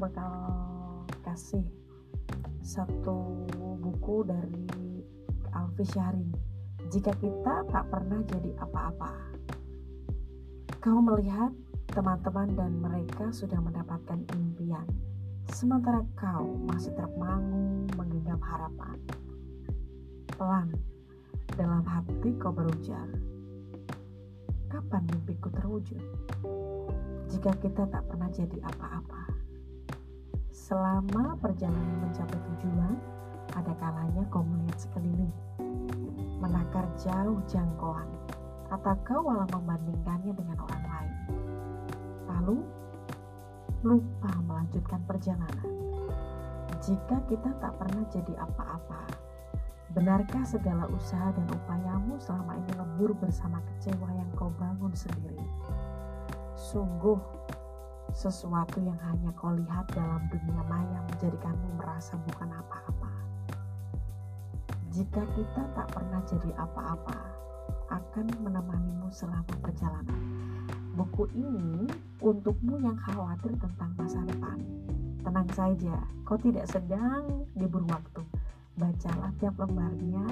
bakal kasih satu buku dari Alfi Syahrin jika kita tak pernah jadi apa-apa kau melihat teman-teman dan mereka sudah mendapatkan impian. Sementara kau masih termangu menggenggam harapan. Pelan dalam hati kau berujar kapan mimpiku terwujud jika kita tak pernah jadi apa-apa selama perjalanan mencapai tujuan ada kalanya kau melihat sekeliling menakar jauh jangkauan atau kau malah membandingkannya dengan orang lain lalu lupa melanjutkan perjalanan jika kita tak pernah jadi apa-apa Benarkah segala usaha dan upayamu selama ini lebur bersama kecewa yang kau bangun sendiri? Sungguh, sesuatu yang hanya kau lihat dalam dunia maya menjadikanmu merasa bukan apa-apa. Jika kita tak pernah jadi apa-apa, akan menemanimu selama perjalanan. Buku ini untukmu yang khawatir tentang masa depan. Tenang saja, kau tidak sedang diburu waktu bacalah tiap lembarnya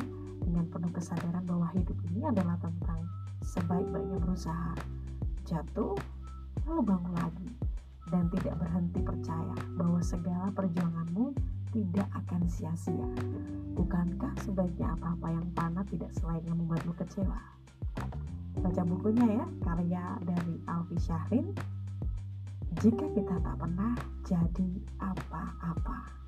dengan penuh kesadaran bahwa hidup ini adalah tentang sebaik-baiknya berusaha jatuh lalu bangun lagi dan tidak berhenti percaya bahwa segala perjuanganmu tidak akan sia-sia. Bukankah sebaiknya apa-apa yang panah tidak selainnya membuatmu kecewa? Baca bukunya ya karya dari Alfi Syahrin. Jika kita tak pernah jadi apa-apa